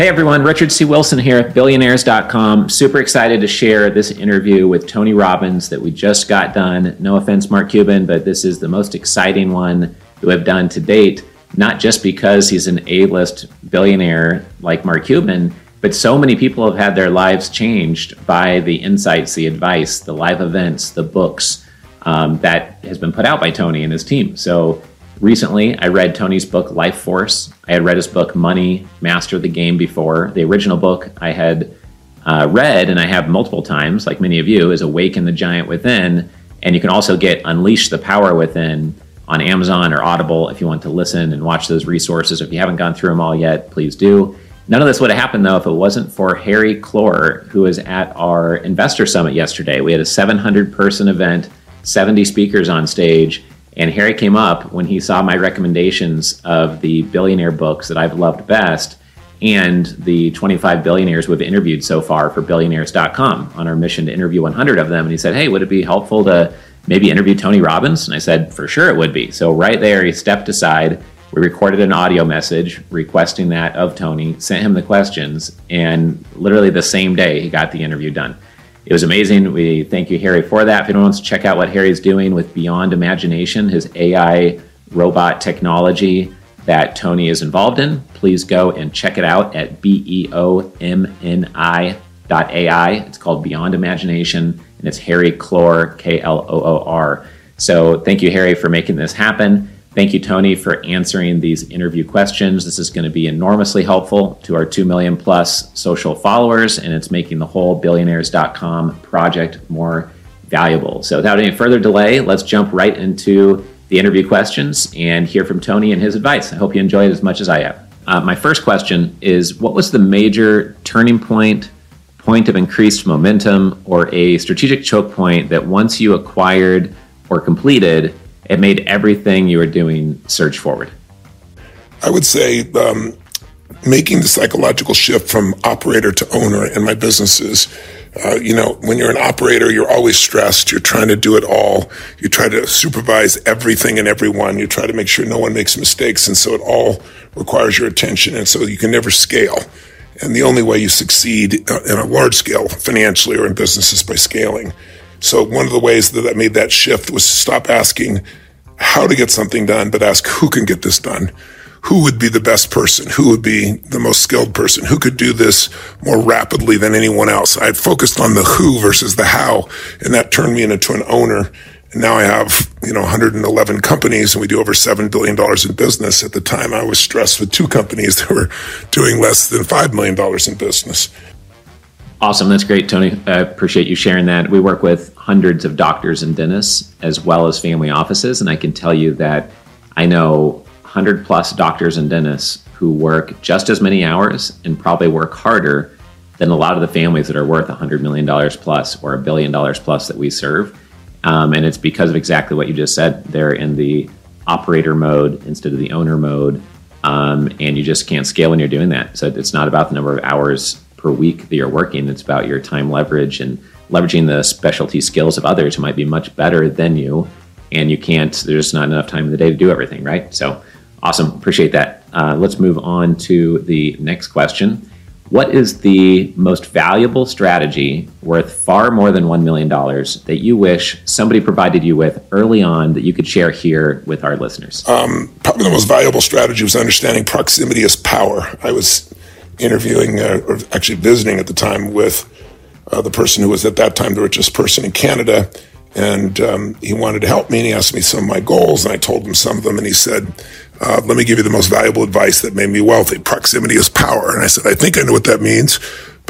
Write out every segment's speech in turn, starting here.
Hey everyone, Richard C. Wilson here at billionaires.com. Super excited to share this interview with Tony Robbins that we just got done. No offense, Mark Cuban, but this is the most exciting one that we've done to date, not just because he's an A list billionaire like Mark Cuban, but so many people have had their lives changed by the insights, the advice, the live events, the books um, that has been put out by Tony and his team. So Recently, I read Tony's book, Life Force. I had read his book, Money, Master the Game, before. The original book I had uh, read, and I have multiple times, like many of you, is Awaken the Giant Within. And you can also get Unleash the Power Within on Amazon or Audible if you want to listen and watch those resources. If you haven't gone through them all yet, please do. None of this would have happened though if it wasn't for Harry Kloor, who was at our investor summit yesterday. We had a 700 person event, 70 speakers on stage, and Harry came up when he saw my recommendations of the billionaire books that I've loved best and the 25 billionaires we've interviewed so far for billionaires.com on our mission to interview 100 of them. And he said, Hey, would it be helpful to maybe interview Tony Robbins? And I said, For sure it would be. So right there, he stepped aside. We recorded an audio message requesting that of Tony, sent him the questions, and literally the same day he got the interview done it was amazing. We thank you, Harry, for that. If anyone wants to check out what Harry's doing with Beyond Imagination, his AI robot technology that Tony is involved in, please go and check it out at B-E-O-M-N-I dot AI. It's called Beyond Imagination, and it's Harry Kloor, K-L-O-O-R. So thank you, Harry, for making this happen. Thank you, Tony, for answering these interview questions. This is going to be enormously helpful to our 2 million plus social followers, and it's making the whole billionaires.com project more valuable. So, without any further delay, let's jump right into the interview questions and hear from Tony and his advice. I hope you enjoy it as much as I have. Uh, my first question is What was the major turning point, point of increased momentum, or a strategic choke point that once you acquired or completed, it made everything you were doing surge forward? I would say um, making the psychological shift from operator to owner in my businesses. Uh, you know, when you're an operator, you're always stressed. You're trying to do it all. You try to supervise everything and everyone. You try to make sure no one makes mistakes. And so it all requires your attention. And so you can never scale. And the only way you succeed uh, in a large scale financially or in business is by scaling. So one of the ways that I made that shift was to stop asking how to get something done, but ask who can get this done. Who would be the best person? Who would be the most skilled person? Who could do this more rapidly than anyone else? I focused on the who versus the how, and that turned me into an owner. And now I have, you know, 111 companies and we do over $7 billion in business. At the time, I was stressed with two companies that were doing less than $5 million in business. Awesome. That's great, Tony. I appreciate you sharing that. We work with hundreds of doctors and dentists as well as family offices. And I can tell you that I know 100 plus doctors and dentists who work just as many hours and probably work harder than a lot of the families that are worth $100 million plus or a billion dollars plus that we serve. Um, and it's because of exactly what you just said. They're in the operator mode instead of the owner mode. Um, and you just can't scale when you're doing that. So it's not about the number of hours per week that you're working. It's about your time leverage and leveraging the specialty skills of others who might be much better than you. And you can't, there's not enough time in the day to do everything, right? So awesome. Appreciate that. Uh, let's move on to the next question. What is the most valuable strategy worth far more than $1 million that you wish somebody provided you with early on that you could share here with our listeners? Um, probably the most valuable strategy was understanding proximity is power. I was interviewing, uh, or actually visiting at the time with uh, the person who was at that time the richest person in Canada. And um, he wanted to help me and he asked me some of my goals. And I told him some of them. And he said, uh, Let me give you the most valuable advice that made me wealthy. Proximity is power. And I said, I think I know what that means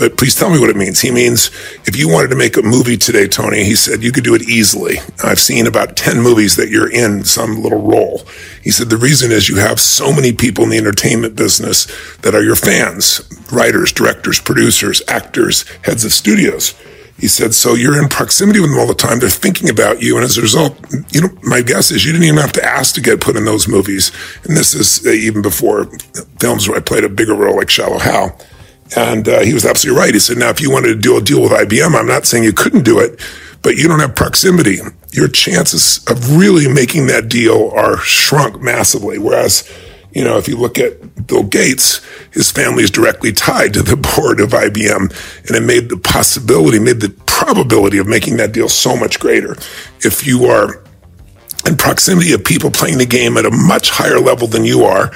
but please tell me what it means. He means if you wanted to make a movie today, Tony, he said you could do it easily. I've seen about 10 movies that you're in some little role. He said the reason is you have so many people in the entertainment business that are your fans, writers, directors, producers, actors, heads of studios. He said, so you're in proximity with them all the time. They're thinking about you. And as a result, you know, my guess is you didn't even have to ask to get put in those movies. And this is uh, even before films where I played a bigger role like Shallow Hal. And uh, he was absolutely right. He said, now, if you wanted to do a deal with IBM, I'm not saying you couldn't do it, but you don't have proximity. Your chances of really making that deal are shrunk massively. Whereas, you know, if you look at Bill Gates, his family is directly tied to the board of IBM. And it made the possibility, made the probability of making that deal so much greater. If you are in proximity of people playing the game at a much higher level than you are,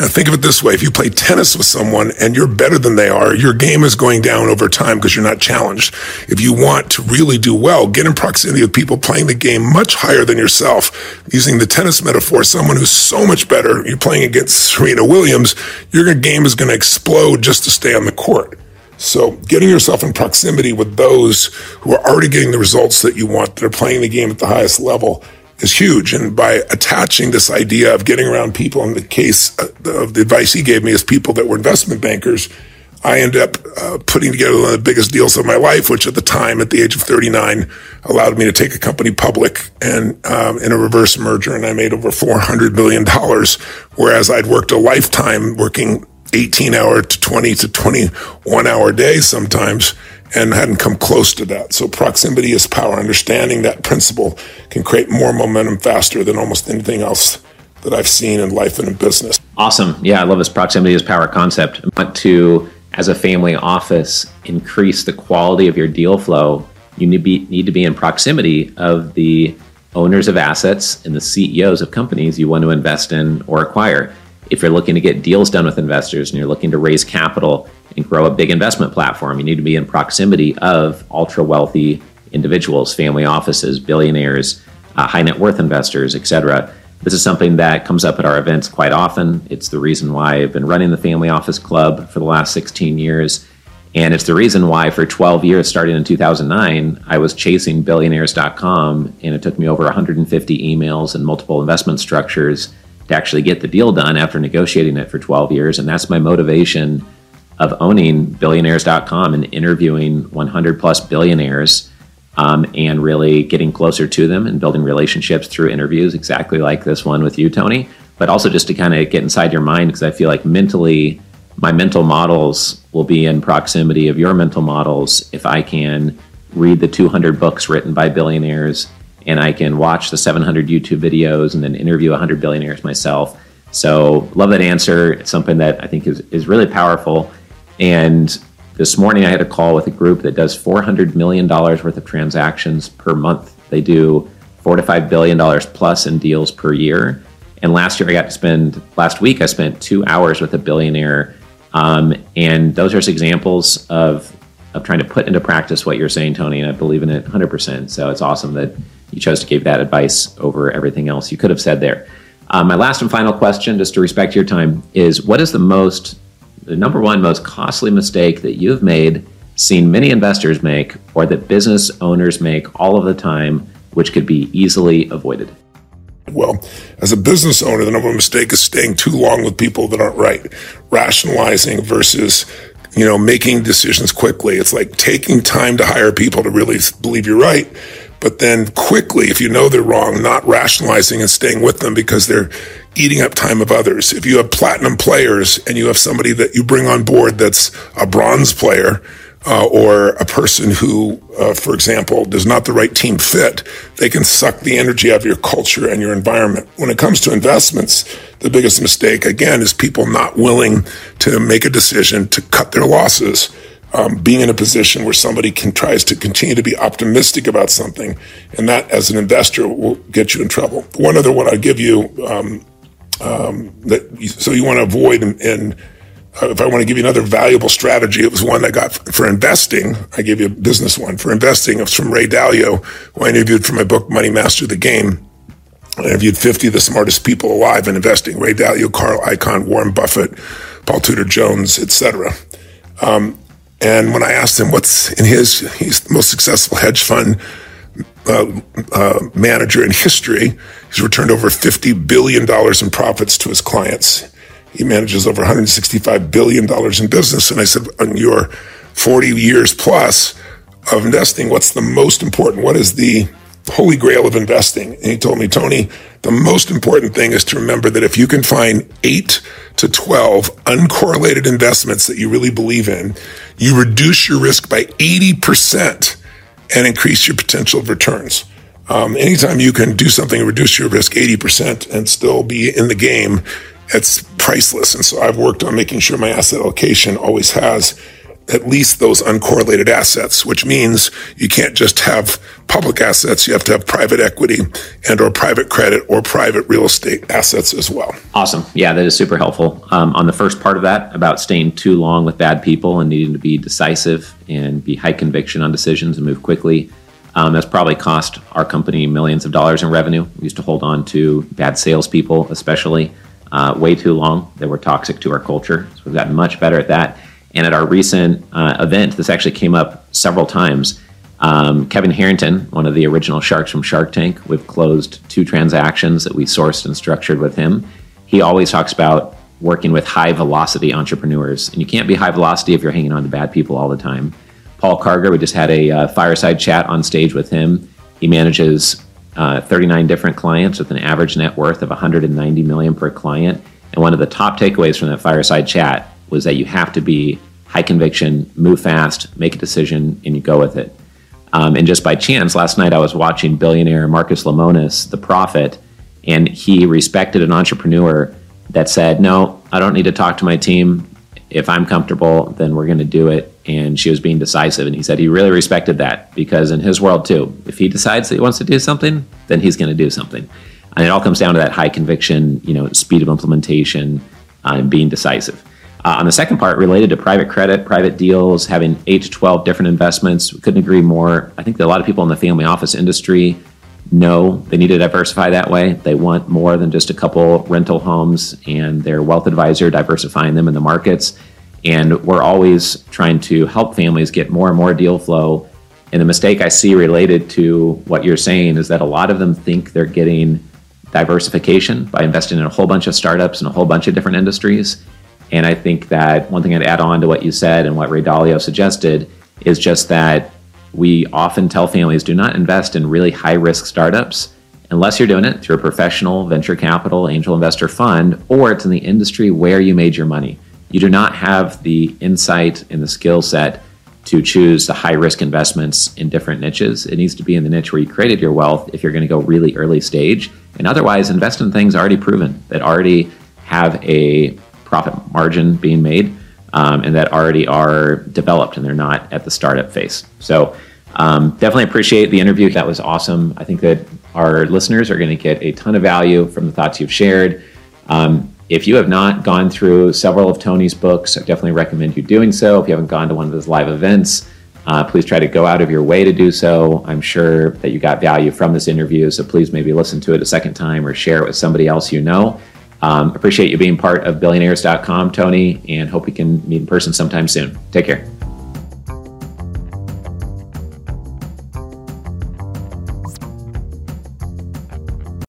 Uh, think of it this way. If you play tennis with someone and you're better than they are, your game is going down over time because you're not challenged. If you want to really do well, get in proximity with people playing the game much higher than yourself. Using the tennis metaphor, someone who's so much better, you're playing against Serena Williams, your game is going to explode just to stay on the court. So getting yourself in proximity with those who are already getting the results that you want, that are playing the game at the highest level, is huge. And by attaching this idea of getting around people, in the case of the advice he gave me is people that were investment bankers, I ended up uh, putting together one of the biggest deals of my life, which at the time, at the age of 39, allowed me to take a company public and um, in a reverse merger, and I made over 400 million dollars. Whereas I'd worked a lifetime working 18 hour to 20 to 21 hour days sometimes and hadn't come close to that. So proximity is power. Understanding that principle can create more momentum faster than almost anything else that I've seen in life and in business. Awesome. Yeah, I love this proximity is power concept. I want to, as a family office, increase the quality of your deal flow. You need to be, need to be in proximity of the owners of assets and the CEOs of companies you want to invest in or acquire. If you're looking to get deals done with investors and you're looking to raise capital and grow a big investment platform, you need to be in proximity of ultra wealthy individuals, family offices, billionaires, uh, high net worth investors, etc. This is something that comes up at our events quite often. It's the reason why I've been running the Family Office Club for the last 16 years. And it's the reason why, for 12 years, starting in 2009, I was chasing billionaires.com, and it took me over 150 emails and multiple investment structures to actually get the deal done after negotiating it for 12 years. And that's my motivation of owning billionaires.com and interviewing 100 plus billionaires um, and really getting closer to them and building relationships through interviews, exactly like this one with you, Tony. But also just to kind of get inside your mind because I feel like mentally, my mental models will be in proximity of your mental models if I can read the 200 books written by billionaires and I can watch the 700 YouTube videos and then interview 100 billionaires myself. So, love that answer. It's something that I think is, is really powerful. And this morning I had a call with a group that does $400 million worth of transactions per month. They do four to five billion dollars plus in deals per year. And last year I got to spend, last week I spent two hours with a billionaire. Um, and those are examples of, of trying to put into practice what you're saying, Tony. And I believe in it 100%. So it's awesome that you chose to give that advice over everything else you could have said there. Um, my last and final question, just to respect your time, is what is the most, the number one most costly mistake that you've made, seen many investors make, or that business owners make all of the time, which could be easily avoided? Well, as a business owner, the number one mistake is staying too long with people that aren't right, rationalizing versus you know, making decisions quickly. It's like taking time to hire people to really believe you're right but then quickly, if you know they're wrong, not rationalizing and staying with them because they're eating up time of others. If you have platinum players and you have somebody that you bring on board that's a bronze player, uh, or a person who, uh, for example, does not the right team fit, they can suck the energy out of your culture and your environment. When it comes to investments, the biggest mistake, again, is people not willing to make a decision to cut their losses um, being in a position where somebody can tries to continue to be optimistic about something, and that as an investor will get you in trouble. One other one I'll give you um, um, that so you want to avoid and, and uh, if I want to give you another valuable strategy, it was one I got for investing. I gave you a business one for investing. It was from Ray Dalio, who I interviewed for my book Money Master the Game. I interviewed 50 of the smartest people alive in investing: Ray Dalio, Carl Icahn, Warren Buffett, Paul Tudor Jones, etc. Um, and when I asked him what's in his, he's the most successful hedge fund uh, uh, manager in history. He's returned over $50 billion in profits to his clients. He manages over $165 billion in business. And I said, on your 40 years plus of investing, what's the most important? What is the holy grail of investing? And he told me, Tony, the most important thing is to remember that if you can find eight to 12 uncorrelated investments that you really believe in, you reduce your risk by 80% and increase your potential of returns. Um, anytime you can do something and reduce your risk 80% and still be in the game, it's priceless. And so I've worked on making sure my asset allocation always has at least those uncorrelated assets, which means you can't just have public assets. You have to have private equity and or private credit or private real estate assets as well. Awesome. Yeah, that is super helpful. Um, on the first part of that, about staying too long with bad people and needing to be decisive and be high conviction on decisions and move quickly. Um, that's probably cost our company millions of dollars in revenue. We used to hold on to bad salespeople, especially uh, way too long. They were toxic to our culture. So we've gotten much better at that. And at our recent uh, event, this actually came up several times. Um, Kevin Harrington, one of the original sharks from Shark Tank, we've closed two transactions that we sourced and structured with him. He always talks about working with high velocity entrepreneurs. And you can't be high velocity if you're hanging on to bad people all the time. Paul Karger, we just had a uh, fireside chat on stage with him. He manages uh, 39 different clients with an average net worth of 190 million per client. And one of the top takeaways from that fireside chat was that you have to be high conviction, move fast, make a decision, and you go with it. Um, and just by chance, last night I was watching billionaire Marcus Lemonis, The Profit, and he respected an entrepreneur that said, No, I don't need to talk to my team. If I'm comfortable, then we're going to do it. And she was being decisive. And he said he really respected that because in his world, too, if he decides that he wants to do something, then he's going to do something. And it all comes down to that high conviction, you know, speed of implementation, uh, and being decisive. Uh, on the second part, related to private credit, private deals, having eight to 12 different investments, couldn't agree more. I think that a lot of people in the family office industry know they need to diversify that way. They want more than just a couple rental homes, and their wealth advisor diversifying them in the markets. And we're always trying to help families get more and more deal flow. And the mistake I see related to what you're saying is that a lot of them think they're getting diversification by investing in a whole bunch of startups and a whole bunch of different industries. And I think that one thing I'd add on to what you said and what Ray Dalio suggested is just that we often tell families do not invest in really high risk startups unless you're doing it through a professional venture capital angel investor fund or it's in the industry where you made your money. You do not have the insight and the skill set to choose the high risk investments in different niches. It needs to be in the niche where you created your wealth if you're going to go really early stage. And otherwise, invest in things already proven that already have a profit margin being made um, and that already are developed and they're not at the startup phase. So um, definitely appreciate the interview. That was awesome. I think that our listeners are going to get a ton of value from the thoughts you've shared. Um, if you have not gone through several of Tony's books, I definitely recommend you doing so. If you haven't gone to one of his live events, uh, please try to go out of your way to do so. I'm sure that you got value from this interview, so please maybe listen to it a second time or share it with somebody else you know. Um, appreciate you being part of billionaires.com, Tony, and hope we can meet in person sometime soon. Take care.